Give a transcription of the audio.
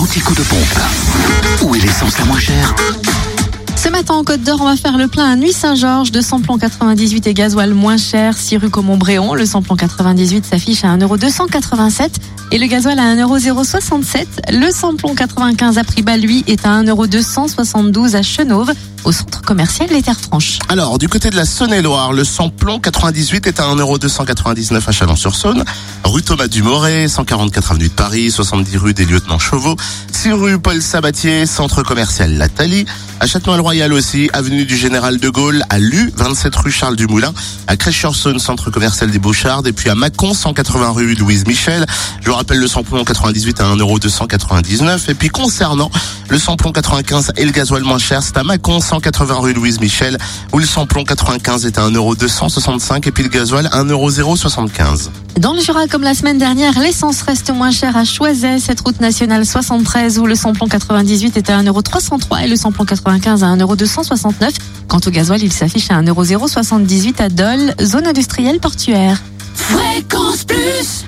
l'anti-coup de pompe. Où est l'essence la moins chère Ce matin en Côte d'Or, on va faire le plein à Nuit Saint-Georges de samplon 98 et gasoil moins cher, 6 rue Comont-Bréon. Le samplon 98 s'affiche à 1,287€ et le gasoil à 1,067€. Le samplon 95 à prix lui, est à 1,272€ à Chenauve, au centre commercial Les Terres Franches. Alors, du côté de la Saône-et-Loire, le samplon 98 est à 1,299€ à Chalon-sur-Saône, rue Thomas Dumoré, 144 avenue de Paris, 70 rue des Lieutenants Chauveau, 6 rue Paul Sabatier, centre commercial La Thalie, à Châtenois-le-Royal aussi, avenue du Général de Gaulle, à Lu, 27 rue Charles Dumoulin, à Crèche-sur-Saône, centre commercial des Beauchards, et puis à Mâcon, 180 rue Louise Michel. Je vous rappelle le samplon 98 à 1,299€. Et puis concernant le samplon 95 et le gasoil moins cher, c'est à Mâcon, 180 rue Louise Michel, où le samplon 95 est à 1,265€ et puis le gasoil 1,075€. Dans le Jura, comme la semaine dernière, l'essence reste moins chère à Choiset, cette route nationale 73 où le samplon 98 est à 1,303€ et le samplon 95 à 1,269€. Quant au gasoil, il s'affiche à 1,078€ à Dole, zone industrielle portuaire. Fréquence Plus